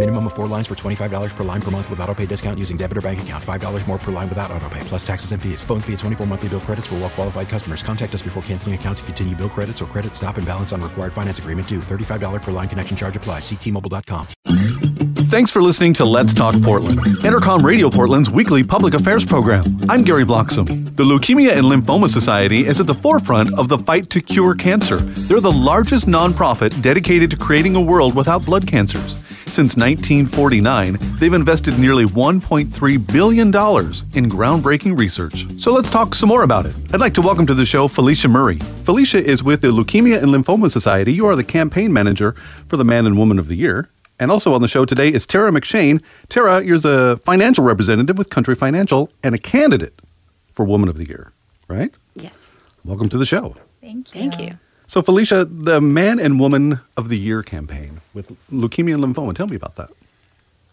Minimum of four lines for $25 per line per month with auto pay discount using debit or bank account. $5 more per line without auto pay, plus taxes and fees. Phone fee at 24 monthly bill credits for well qualified customers. Contact us before canceling account to continue bill credits or credit stop and balance on required finance agreement due. $35 per line connection charge applies. Ctmobile.com. Thanks for listening to Let's Talk Portland, Entercom Radio Portland's weekly public affairs program. I'm Gary Bloxam. The Leukemia and Lymphoma Society is at the forefront of the fight to cure cancer. They're the largest nonprofit dedicated to creating a world without blood cancers. Since 1949, they've invested nearly $1.3 billion in groundbreaking research. So let's talk some more about it. I'd like to welcome to the show Felicia Murray. Felicia is with the Leukemia and Lymphoma Society. You are the campaign manager for the Man and Woman of the Year. And also on the show today is Tara McShane. Tara, you're the financial representative with Country Financial and a candidate for Woman of the Year, right? Yes. Welcome to the show. Thank you. Thank you. So, Felicia, the Man and Woman of the Year campaign with leukemia and lymphoma, tell me about that.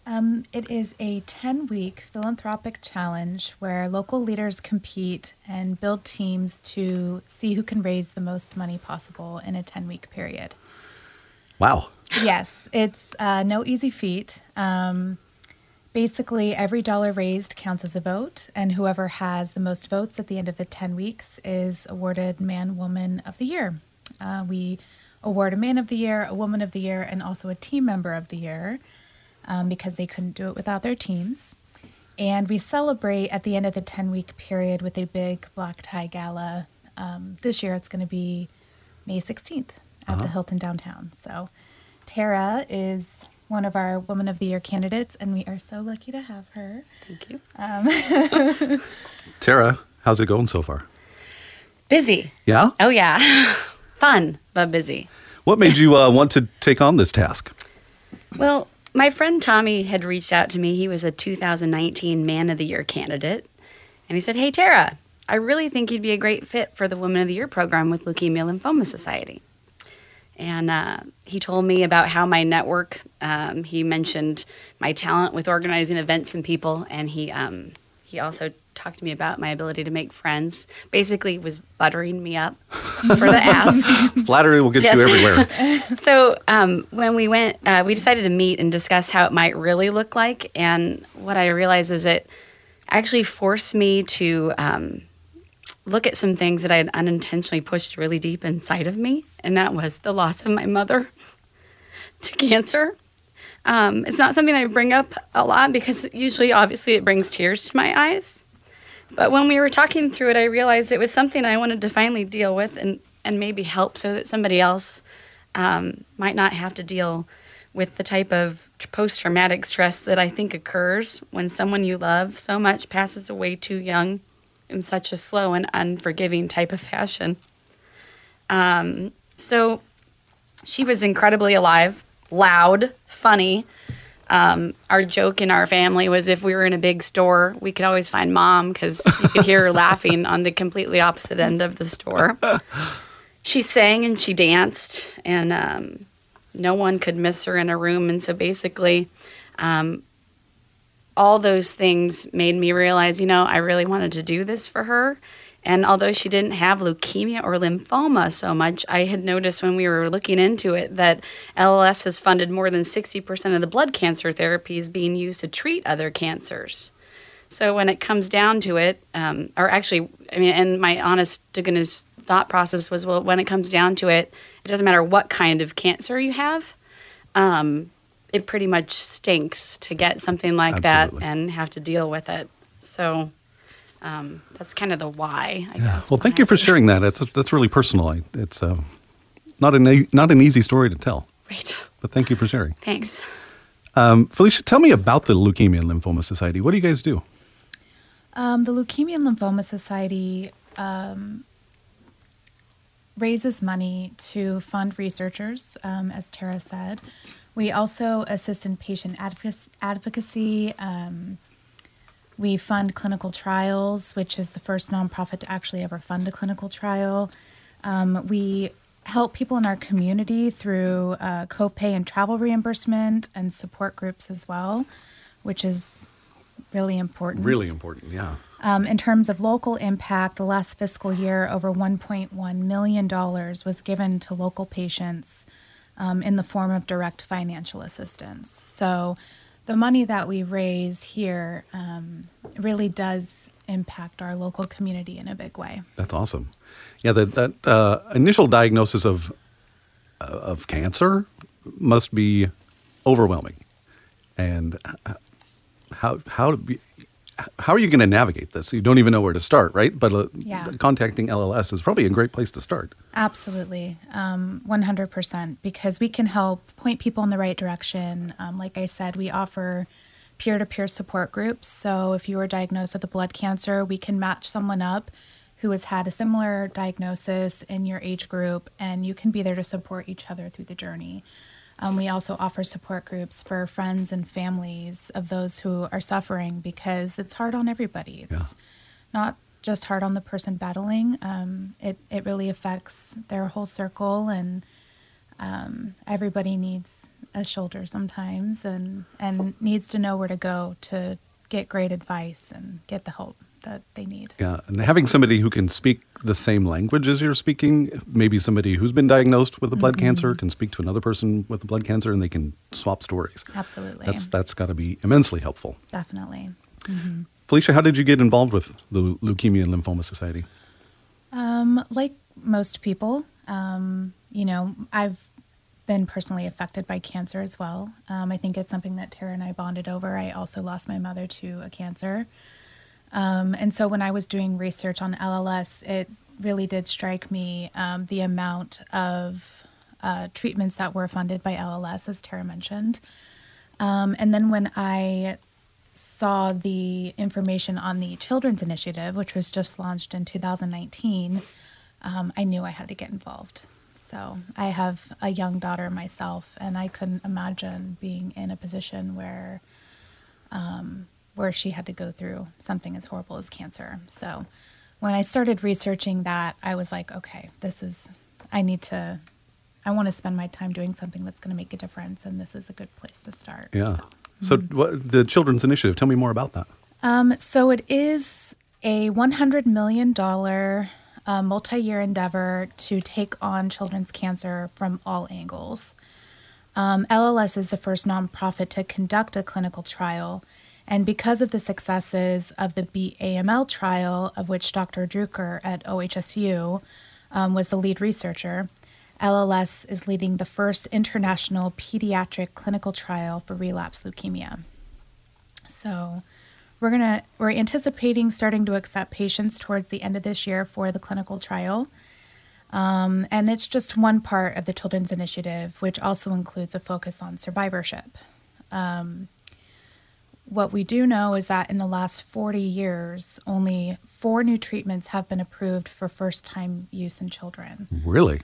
Um, it is a 10 week philanthropic challenge where local leaders compete and build teams to see who can raise the most money possible in a 10 week period. Wow. Yes, it's uh, no easy feat. Um, basically, every dollar raised counts as a vote, and whoever has the most votes at the end of the 10 weeks is awarded Man Woman of the Year. Uh, we award a Man of the Year, a Woman of the Year, and also a Team Member of the Year um, because they couldn't do it without their teams. And we celebrate at the end of the 10 week period with a big black tie gala. Um, this year it's going to be May 16th at Uh-huh. the Hilton downtown. So Tara is one of our Woman of the Year candidates, and we are so lucky to have her. Thank you. Um, Tara, how's it going so far? Busy. Yeah? Oh, yeah. Fun, but busy. What made you uh, want to take on this task? Well, my friend Tommy had reached out to me. He was a 2019 Man of the Year candidate. And he said, Hey, Tara, I really think you'd be a great fit for the Woman of the Year program with Leukemia Lymphoma Society. And uh, he told me about how my network, um, he mentioned my talent with organizing events and people. And he, um, he also talked to me about my ability to make friends. Basically, was buttering me up for the ask. Flattery will get you everywhere. so um, when we went, uh, we decided to meet and discuss how it might really look like. And what I realized is it actually forced me to um, look at some things that I had unintentionally pushed really deep inside of me, and that was the loss of my mother to cancer. Um, it's not something I bring up a lot because usually, obviously, it brings tears to my eyes. But when we were talking through it, I realized it was something I wanted to finally deal with and, and maybe help so that somebody else um, might not have to deal with the type of post traumatic stress that I think occurs when someone you love so much passes away too young in such a slow and unforgiving type of fashion. Um, so she was incredibly alive, loud, funny. Um, our joke in our family was if we were in a big store, we could always find mom because you could hear her laughing on the completely opposite end of the store. She sang and she danced, and um, no one could miss her in a room. And so basically, um, all those things made me realize, you know, I really wanted to do this for her. And although she didn't have leukemia or lymphoma so much, I had noticed when we were looking into it that LLS has funded more than 60% of the blood cancer therapies being used to treat other cancers. So when it comes down to it, um, or actually, I mean, and my honest to goodness thought process was, well, when it comes down to it, it doesn't matter what kind of cancer you have. Um, it pretty much stinks to get something like Absolutely. that and have to deal with it. So um, that's kind of the why, I Yeah. guess. Well, thank you for sharing that. It's that's really personal. It's uh, not an e- not an easy story to tell. Right. But thank you for sharing. Thanks. Um, Felicia, tell me about the Leukemia and Lymphoma Society. What do you guys do? Um, the Leukemia and Lymphoma Society um, raises money to fund researchers, um, as Tara said. We also assist in patient advoc- advocacy. We fund clinical trials, which is the first nonprofit to actually ever fund a clinical trial. Um, we help people in our community through uh, copay and travel reimbursement and support groups as well, which is really important. Really important, yeah. Um, in terms of local impact, the last fiscal year, over $1.1 million was given to local patients um, in the form of direct financial assistance. So the money that we raise here um, really does impact our local community in a big way. That's awesome. Yeah, that, that uh, initial diagnosis of, uh, of cancer must be overwhelming. And how, how, how are you going to navigate this? You don't even know where to start, right? But uh, Yeah. contacting LLS is probably a great place to start. Absolutely, um, 100%, because we can help point people in the right direction. Um, like I said, we offer peer to peer support groups. So if you are diagnosed with a blood cancer, we can match someone up who has had a similar diagnosis in your age group, and you can be there to support each other through the journey. Um, we also offer support groups for friends and families of those who are suffering because it's hard on everybody. It's not just hard on the person battling. Um, it it really affects their whole circle, and um, everybody needs a shoulder sometimes, and and needs to know where to go to get great advice and get the help that they need. Yeah, and having somebody who can speak the same language as you're speaking, maybe somebody who's been diagnosed with a blood Mhm. cancer can speak to another person with a blood cancer, and they can swap stories. Absolutely, That's that's got to be immensely helpful. definitely. hmm Felicia, how did you get involved with the Leukemia and Lymphoma Society? Um, like most people, um, you know, I've been personally affected by cancer as well. Um, I think it's something that Tara and I bonded over. I also lost my mother to a cancer. Um, and so when I was doing research on LLS, it really did strike me um, the amount of uh, treatments that were funded by LLS, as Tara mentioned. Um, and then when I saw the information on the Children's Initiative, which was just launched in 2019, um, I knew I had to get involved. So I have a young daughter myself, and I couldn't imagine being in a position where um, where she had to go through something as horrible as cancer. So when I started researching that, I was like, okay, this is I need to. I want to spend my time doing something that's going to make a difference, and this is a good place to start. Yeah. So, what, the Children's Initiative, tell me more about that. Um, so it is a $100 million uh, multi year endeavor to take on children's cancer from all angles. Um, LLS is the first nonprofit to conduct a clinical trial. And because of the successes of the Beat AML trial, of which Dr. Druker at OHSU um, was the lead researcher, LLS is leading the first international pediatric clinical trial for relapse leukemia. So we're gonna we're anticipating starting to accept patients towards the end of this year for the clinical trial. Um, and it's just one part of the Children's Initiative, which also includes a focus on survivorship. Um, what we do know is that in the last 40 years, only four new treatments have been approved for first time use in children. Really?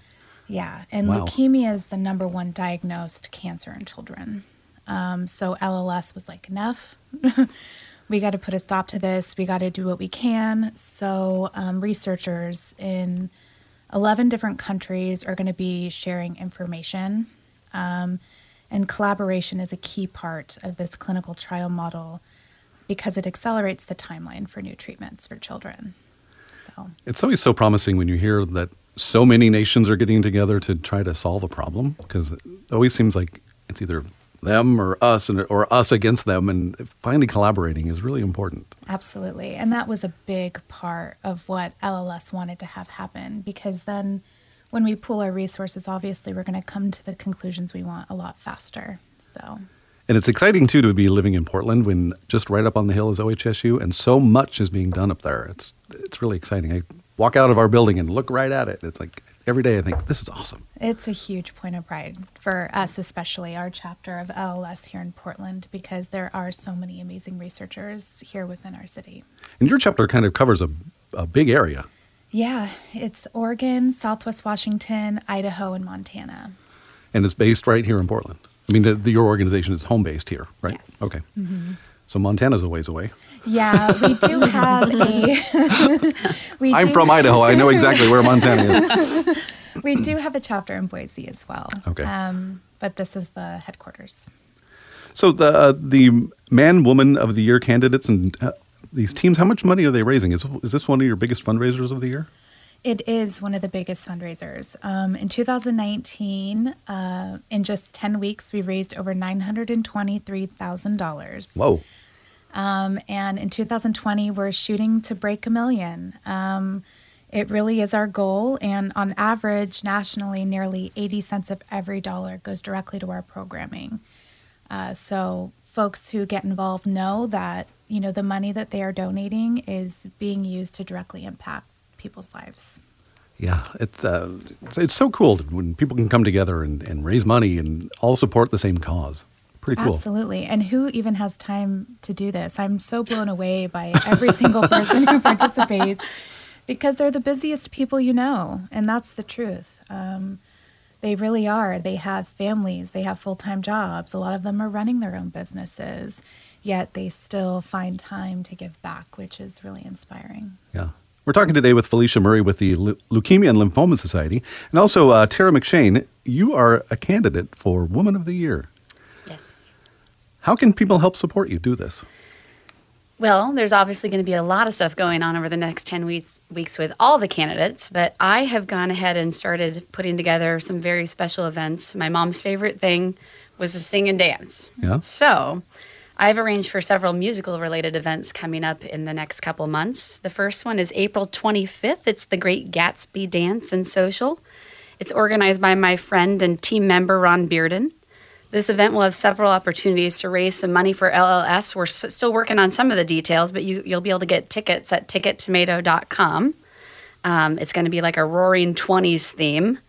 Yeah, and Wow. leukemia is the number one diagnosed cancer in children. Um, so LLS was like, enough. we got to put a stop to this. We got to do what we can. So um, researchers in 11 different countries are going to be sharing information. Um, and collaboration is a key part of this clinical trial model because it accelerates the timeline for new treatments for children. So. It's always so promising when you hear that so many nations are getting together to try to solve a problem because it always seems like it's either them or us and or us against them and finally collaborating is really important. Absolutely. And that was a big part of what LLS wanted to have happen because then when we pool our resources, obviously we're going to come to the conclusions we want a lot faster. So, And it's exciting too to be living in Portland when just right up on the hill is OHSU and so much is being done up there. It's it's really exciting. I walk out of our building and look right at it. It's like every day I think this is awesome. It's a huge point of pride for us, especially our chapter of LLS here in Portland, because there are so many amazing researchers here within our city. And your chapter kind of covers a, a big area. Yeah, it's Oregon, Southwest Washington, Idaho, and Montana. And it's based right here in Portland. I mean, the, the, your organization is home based here, right? Yes. Okay. Mm-hmm. So Montana's a ways away. Yeah, we do have a. we I'm from Idaho. I know exactly where Montana is. we do have a chapter in Boise as well. Okay. Um, but this is the headquarters. So the uh, the man woman of the year candidates and uh, these teams, how much money are they raising? Is is this one of your biggest fundraisers of the year? It is one of the biggest fundraisers. Um, in 2019, uh, in just 10 weeks, we raised over $923,000. Whoa. Um, and in 2020, we're shooting to break a million. Um, it really is our goal. And on average, nationally, nearly 80 cents of every dollar goes directly to our programming. Uh, so folks who get involved know that you know the money that they are donating is being used to directly impact people's lives. Yeah, it's, uh, it's, it's so cool when people can come together and, and raise money and all support the same cause. Pretty cool. Absolutely. And who even has time to do this? I'm so blown away by every single person who participates because they're the busiest people you know, and that's the truth. Um, they really are. They have families, they have full time jobs. A lot of them are running their own businesses, yet they still find time to give back, which is really inspiring. Yeah. We're talking today with Felicia Murray with the Leukemia and Lymphoma Society, and also uh, Tara McShane. You are a candidate for Woman of the Year. Yes. How can people help support you do this? Well, there's obviously going to be a lot of stuff going on over the next 10 weeks, weeks with all the candidates, but I have gone ahead and started putting together some very special events. My mom's favorite thing was to sing and dance. Yeah. So I've arranged for several musical related events coming up in the next couple months. The first one is April 25th. It's the Great Gatsby Dance and Social. It's organized by my friend and team member Ron Bearden. This event will have several opportunities to raise some money for LLS. We're still working on some of the details, but you, will be able to get tickets at tickettomato.com. Um, it's going to be like a Roaring Twenties theme,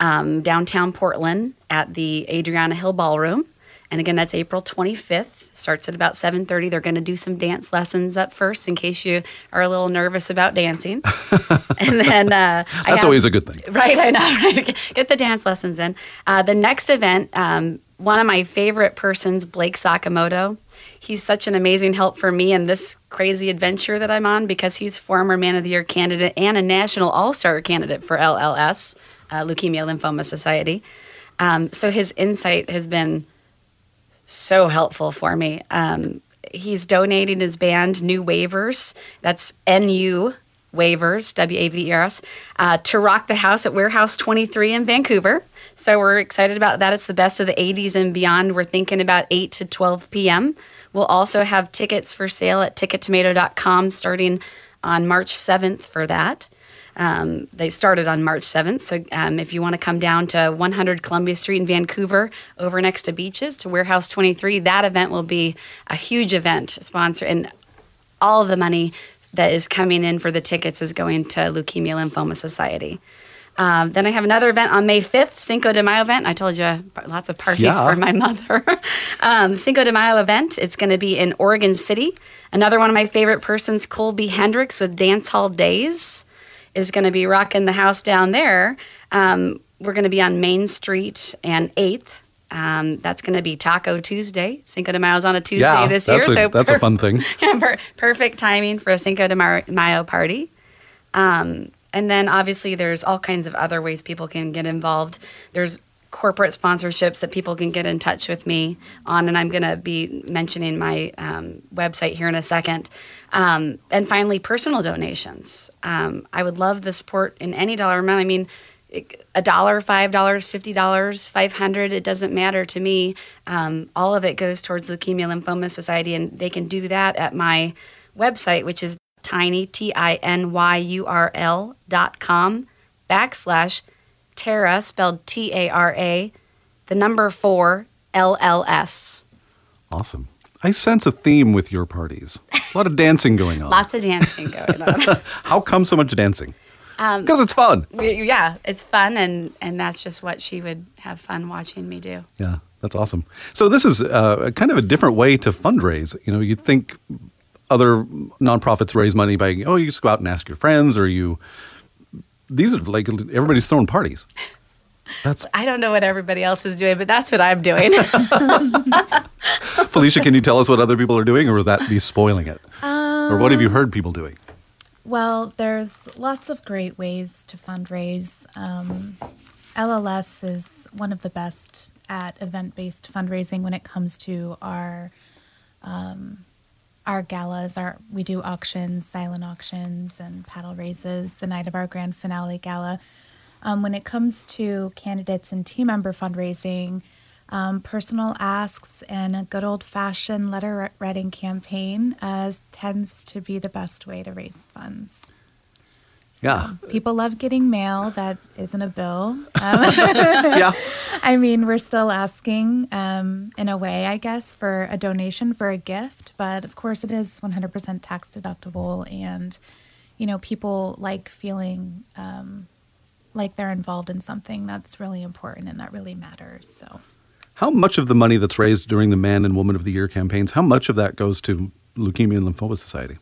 um, downtown Portland at the Adrianna Hill Ballroom, and again that's April 25th. Starts at about 7:30. They're going to do some dance lessons up first, in case you are a little nervous about dancing. and then uh, that's have, always a good thing, right? I know. Right? Get the dance lessons in. Uh, the next event. Um, one of my favorite persons, Blake Sakamoto. He's such an amazing help for me in this crazy adventure that I'm on because he's former Man of the Year candidate and a national All Star candidate for LLS, uh, Leukemia Lymphoma Society. Um, so his insight has been so helpful for me. Um, he's donating his band Nu Wavers. That's NU Wavers, W A V E R S, uh, to rock the house at Warehouse 23 in Vancouver. So we're excited about that. It's the best of the 80s and beyond. We're thinking about 8 to 12 p.m. We'll also have tickets for sale at tickettomato.com starting on March 7th for that. Um, they started on March 7th. So um, if you want to come down to 100 Columbia Street in Vancouver, over next to Beaches to Warehouse 23, that event will be a huge event sponsor, and all of the money that is coming in for the tickets is going to Leukemia Lymphoma Society. Um, then I have another event on May 5th, Cinco de Mayo event. I told you lots of parties yeah. for my mother. um, Cinco de Mayo event. It's going to be in Oregon City. Another one of my favorite persons, Colby Hendricks with Dance Hall Days, is going to be rocking the house down there. Um, we're going to be on Main Street and 8th. Um, that's going to be Taco Tuesday. Cinco de Mayo is on a Tuesday yeah, this year, a, so that's per- a fun thing. yeah, per- perfect timing for a Cinco de Mayo party. Um, and then obviously there's all kinds of other ways people can get involved. There's corporate sponsorships that people can get in touch with me on, and I'm going to be mentioning my um, website here in a second. Um, and finally, personal donations. Um, I would love the support in any dollar amount. I mean, a dollar, five dollars, fifty dollars, five hundred. It doesn't matter to me. Um, all of it goes towards Leukemia Lymphoma Society, and they can do that at my website, which is tiny, T I N Y U R L dot com backslash Tara, spelled T A R A, the number four, L L S. Awesome. I sense a theme with your parties. A lot of dancing going on. Lots of dancing going on. How come so much dancing? Um, Because it's fun. yeah, it's fun, and and that's just what she would have fun watching me do. Yeah, that's awesome. So this is uh, kind of a different way to fundraise. You know, you think other nonprofits raise money by oh, you just go out and ask your friends, or you. These are like everybody's throwing parties. That's I don't know what everybody else is doing, but that's what I'm doing. Felicia. Can you tell us what other people are doing, or was that be spoiling it? or what have you heard people doing? Well, there's lots of great ways to fundraise. Um, LLS is one of the best at event-based fundraising when it comes to our um, our galas. Our we do auctions, silent auctions, and paddle raises the night of our grand finale gala. Um, when it comes to candidates and team member fundraising, um, personal asks and a good old fashioned letter writing campaign uh, tends to be the best way to raise funds. Yeah, People love getting mail that isn't a bill. Um, yeah. I mean, we're still asking, um, in a way, I guess, for a donation for a gift, but of course, it is 100% tax deductible, and you know, people like feeling um, like they're involved in something that's really important and that really matters. So. How much of the money that's raised during the Man and Woman of the Year campaigns? How much of that goes to Leukemia and Lymphoma Society?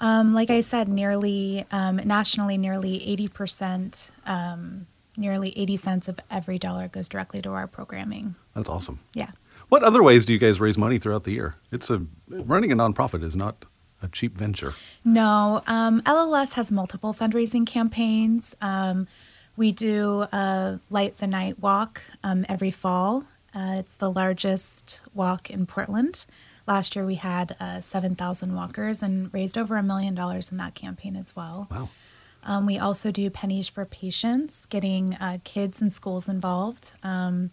Um, like I said, nearly um, nationally, nearly 80%, um, nearly 80 cents of every dollar goes directly to our programming. That's awesome. Yeah. What other ways do you guys raise money throughout the year? It's a running a nonprofit is not a cheap venture. No, um, LLS has multiple fundraising campaigns. Um, we do a Light the Night walk um, every fall. Uh, it's the largest walk in Portland. Last year we had uh, 7,000 walkers and raised over a million dollars in that campaign as well. Wow. Um, we also do pennies for patients, getting uh, kids and schools involved. Um,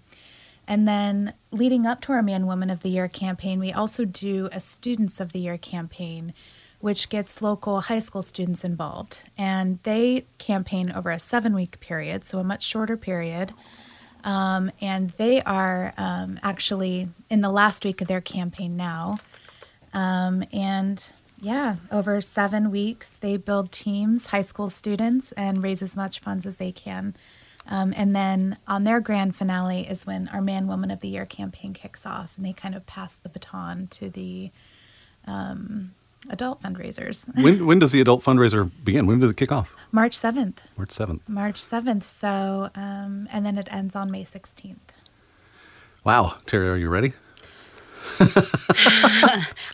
and then leading up to our Man Woman of the Year campaign, we also do a Students of the Year campaign, which gets local high school students involved. And they campaign over a seven week period, so a much shorter period. Um, and they are um, actually in the last week of their campaign now. Um, and yeah, over seven weeks, they build teams, high school students, and raise as much funds as they can. Um, and then on their grand finale is when our Man Woman of the Year campaign kicks off, and they kind of pass the baton to the um, adult fundraisers. When when does the adult fundraiser begin? When does it kick off? March 7th. March seventh. March 7th. So, um, and then it ends on May 16th. Wow, Terry, are you ready?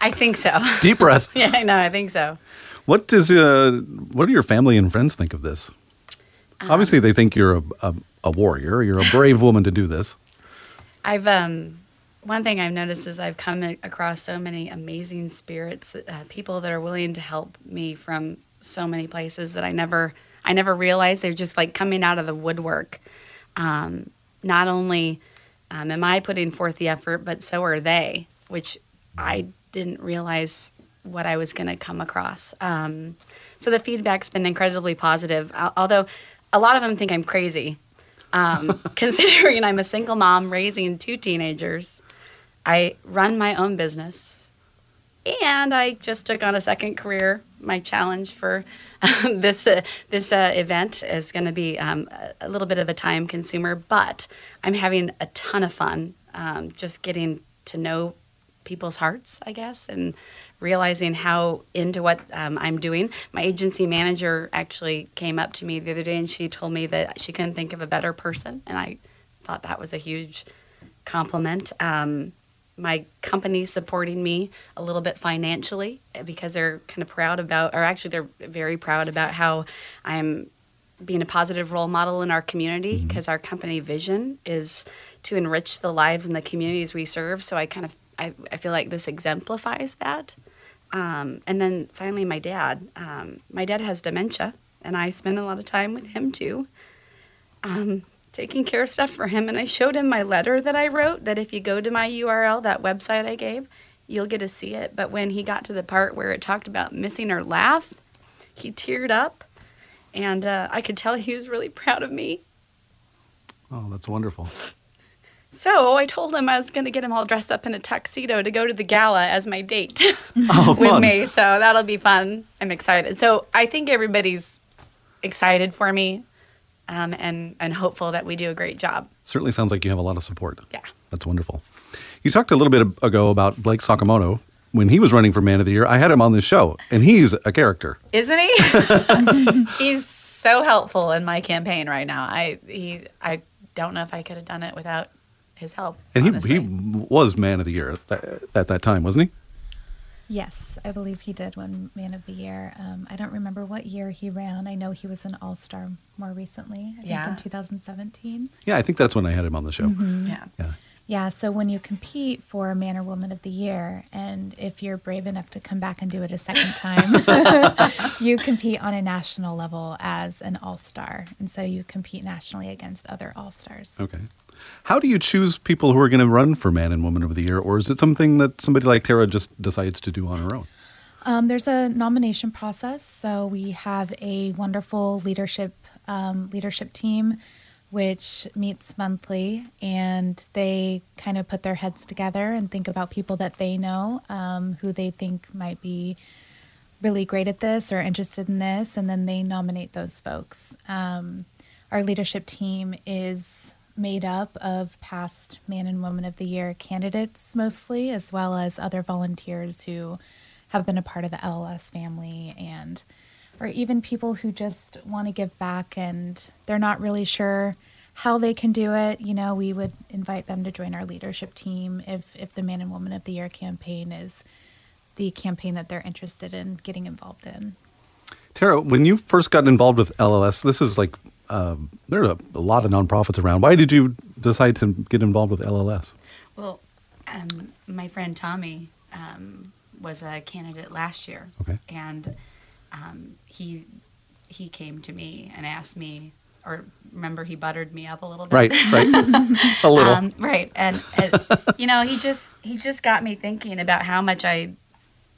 I think so. Deep breath. yeah, I know. I think so. What does uh, what do your family and friends think of this? Obviously, they think you're a, a, a warrior. You're a brave woman to do this. I've um, one thing I've noticed is I've come across so many amazing spirits, uh, people that are willing to help me from so many places that I never I never realized they're just like coming out of the woodwork. Um, not only um, am I putting forth the effort, but so are they, which I didn't realize what I was going to come across. Um, so the feedback's been incredibly positive, although a lot of them think I'm crazy um, considering I'm a single mom raising two teenagers. I run my own business, and I just took on a second career. My challenge for this uh, this uh, event is going to be um, a- little bit of a time consumer, but I'm having a ton of fun. Um, just getting to know people's hearts, I guess, and realizing how into what um, I'm doing. My agency manager actually came up to me the other day and she told me that she couldn't think of a better person, and I thought that was a huge compliment. Um, my company's supporting me a little bit financially eh, because they're kind of proud about, or actually, they're very proud about how I'm being a positive role model in our community because our company vision is to enrich the lives and the communities we serve. So I kind of I, I feel like this exemplifies that. Um, and then finally, my dad. Um, my dad has dementia, and I spend a lot of time with him too, um, taking care of stuff for him. And I showed him my letter that I wrote. That if you go to my URL, that website I gave, you'll get to see it. But when he got to the part where it talked about missing her laugh, he teared up, and uh, I could tell he was really proud of me. Oh, that's wonderful. So I told him I was going to get him all dressed up in a tuxedo to go to the gala as my date Oh, with me. So that'll be fun. I'm excited. So I think everybody's excited for me um, and, and hopeful that we do a great job. Certainly sounds like you have a lot of support. Yeah. That's wonderful. You talked a little bit ago about Blake Sakamoto when he was running for Man of the Year. I had him on this show, and he's a character. Isn't he? he's so helpful in my campaign right now. I he I don't know if I could have done it without his help. And he, he was Man of the Year at that, at that time, wasn't he? Yes, I believe he did win Man of the Year. Um, I don't remember what year he ran. I know he was an All Star more recently. I Yeah. think in 2017. Yeah, I think that's when I had him on the show. yeah. Yeah. Yeah, so when you compete for Man or Woman of the Year, and if you're brave enough to come back and do it a second time, you compete on a national level as an all star. And so you compete nationally against other all stars. Okay. How do you choose people who are going to run for Man and Woman of the Year, or is it something that somebody like Tara just decides to do on her own? Um, there's a nomination process. So we have a wonderful leadership um, leadership team, which meets monthly, and they kind of put their heads together and think about people that they know um, who they think might be really great at this or interested in this, and then they nominate those folks. Um, our leadership team is made up of past Man and Woman of the Year candidates mostly, as well as other volunteers who have been a part of the LLS family and or even people who just want to give back and they're not really sure how they can do it. You know, we would invite them to join our leadership team if if the Man and Woman of the Year campaign is the campaign that they're interested in getting involved in. Tara, when you first got involved with LLS, this is like um, there are a, lot of nonprofits around. Why did you decide to get involved with LLS? Well, um, my friend Tommy um, was a candidate last year, Okay. and um, he he came to me and asked me, or remember he buttered me up a little bit, Right, right, a little. um, right, and it, you know he just he just got me thinking about how much I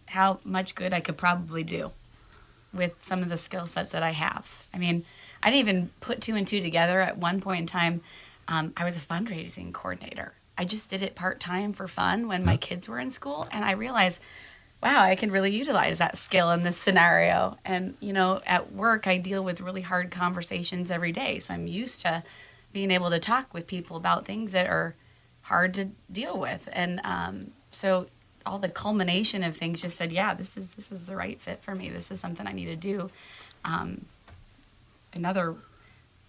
how much good I could probably do with some of the skill sets that I have. I mean, I didn't even put two and two together. At one point in time, um, I was a fundraising coordinator. I just did it part time for fun when my kids were in school, and I realized, wow, I can really utilize that skill in this scenario. And you know, at work, I deal with really hard conversations every day, so I'm used to being able to talk with people about things that are hard to deal with, and um, so all the culmination of things just said, yeah, this is this is the right fit for me. This is something I need to do. Um, another,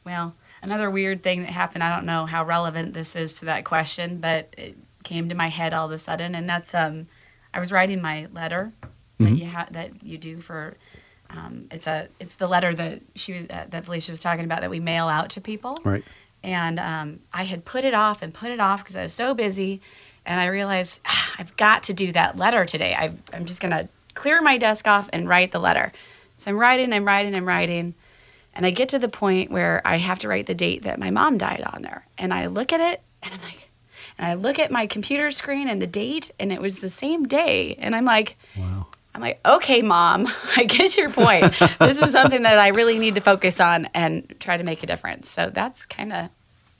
well, another weird thing that happened. I don't know how relevant this is to that question, but it came to my head all of a sudden, and that's um, I was writing my letter that you ha- that you do for. Um, it's a it's the letter that she was uh, that Felicia was talking about that we mail out to people. Right. And um, I had put it off and put it off because I was so busy, and I realized ah, I've got to do that letter today. i I'm just gonna clear my desk off and write the letter. So I'm writing, I'm writing, I'm writing, and I get to the point where I have to write the date that my mom died on there, and I look at it and I'm like, and I look at my computer screen and the date, and it was the same day, and I'm like. Wow. I'm like, okay, mom, I get your point. this is something that I really need to focus on and try to make a difference. So that's kind of,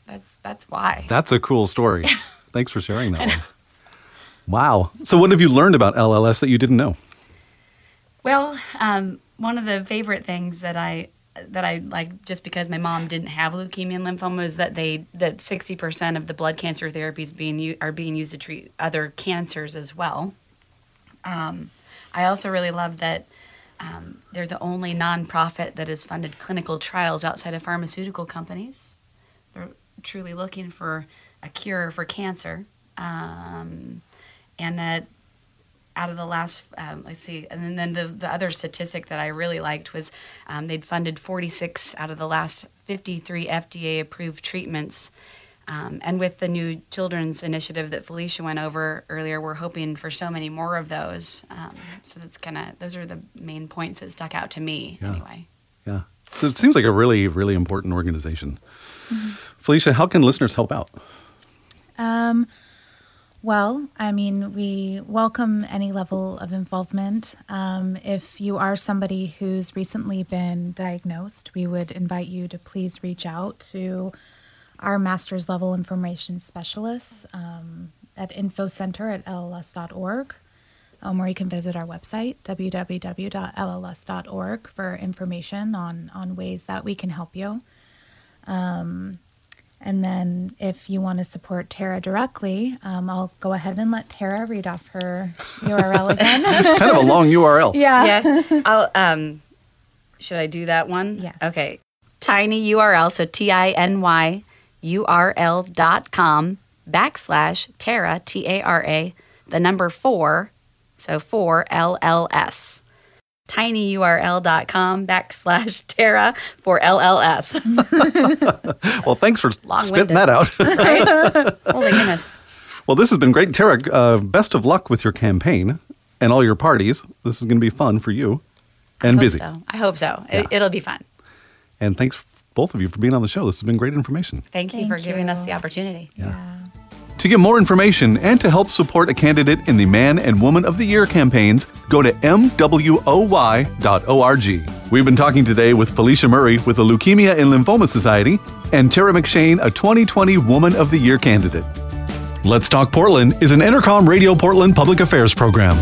that's that's why. That's a cool story. Thanks for sharing that one. Wow. So, what have you learned about LLS that you didn't know? Well, um, one of the favorite things that I that I like, just because my mom didn't have leukemia and lymphoma, is that they that 60% of the blood cancer therapies being are being used to treat other cancers as well. Um, I also really love that um, they're the only nonprofit that has funded clinical trials outside of pharmaceutical companies. They're truly looking for a cure for cancer, um, and that out of the last, um, let's see, and then, then the, the other statistic that I really liked was um, they'd funded 46 out of the last 53 FDA approved treatments. Um, and with the new children's initiative that Felicia went over earlier, we're hoping for so many more of those. Um, so that's kind of those are the main points that stuck out to me Yeah. anyway. Yeah. So, it seems like a really, really important organization. Felicia, how can listeners help out? Um, well, I mean, we welcome any level of involvement. Um, if you are somebody who's recently been diagnosed, we would invite you to please reach out to our master's level information specialists um, at infocenter at lls.org. um, or you can visit our website, www.lls.org, for information on, on ways that we can help you. Um, and then if you want to support Tara directly, um, I'll go ahead and let Tara read off her URL again. it's kind of a long URL. Yeah. Yeah. I'll, um, should I do that one? Yes. Okay. Tiny URL, so T I N Y U R L dot com backslash Tara, T A R A, the number four, so four L L S. tinyurl.com backslash Tara for LLS. Well, thanks for spitting Long-winded. that out. right? Holy goodness. well, this has been great. Tara, uh, best of luck with your campaign and all your parties. This is going to be fun for you and Hope busy. so. I hope so. Yeah. It, it'll be fun. And thanks, both of you, for being on the show. This has been great information. Thank you for Thank giving us the opportunity. To get more information and to help support a candidate in the Man and Woman of the Year campaigns, go to MWOY.org. We've been talking today with Felicia Murray with the Leukemia and Lymphoma Society and Tara McShane, a 2020 Woman of the Year candidate. Let's Talk Portland is an Entercom Radio Portland public affairs program.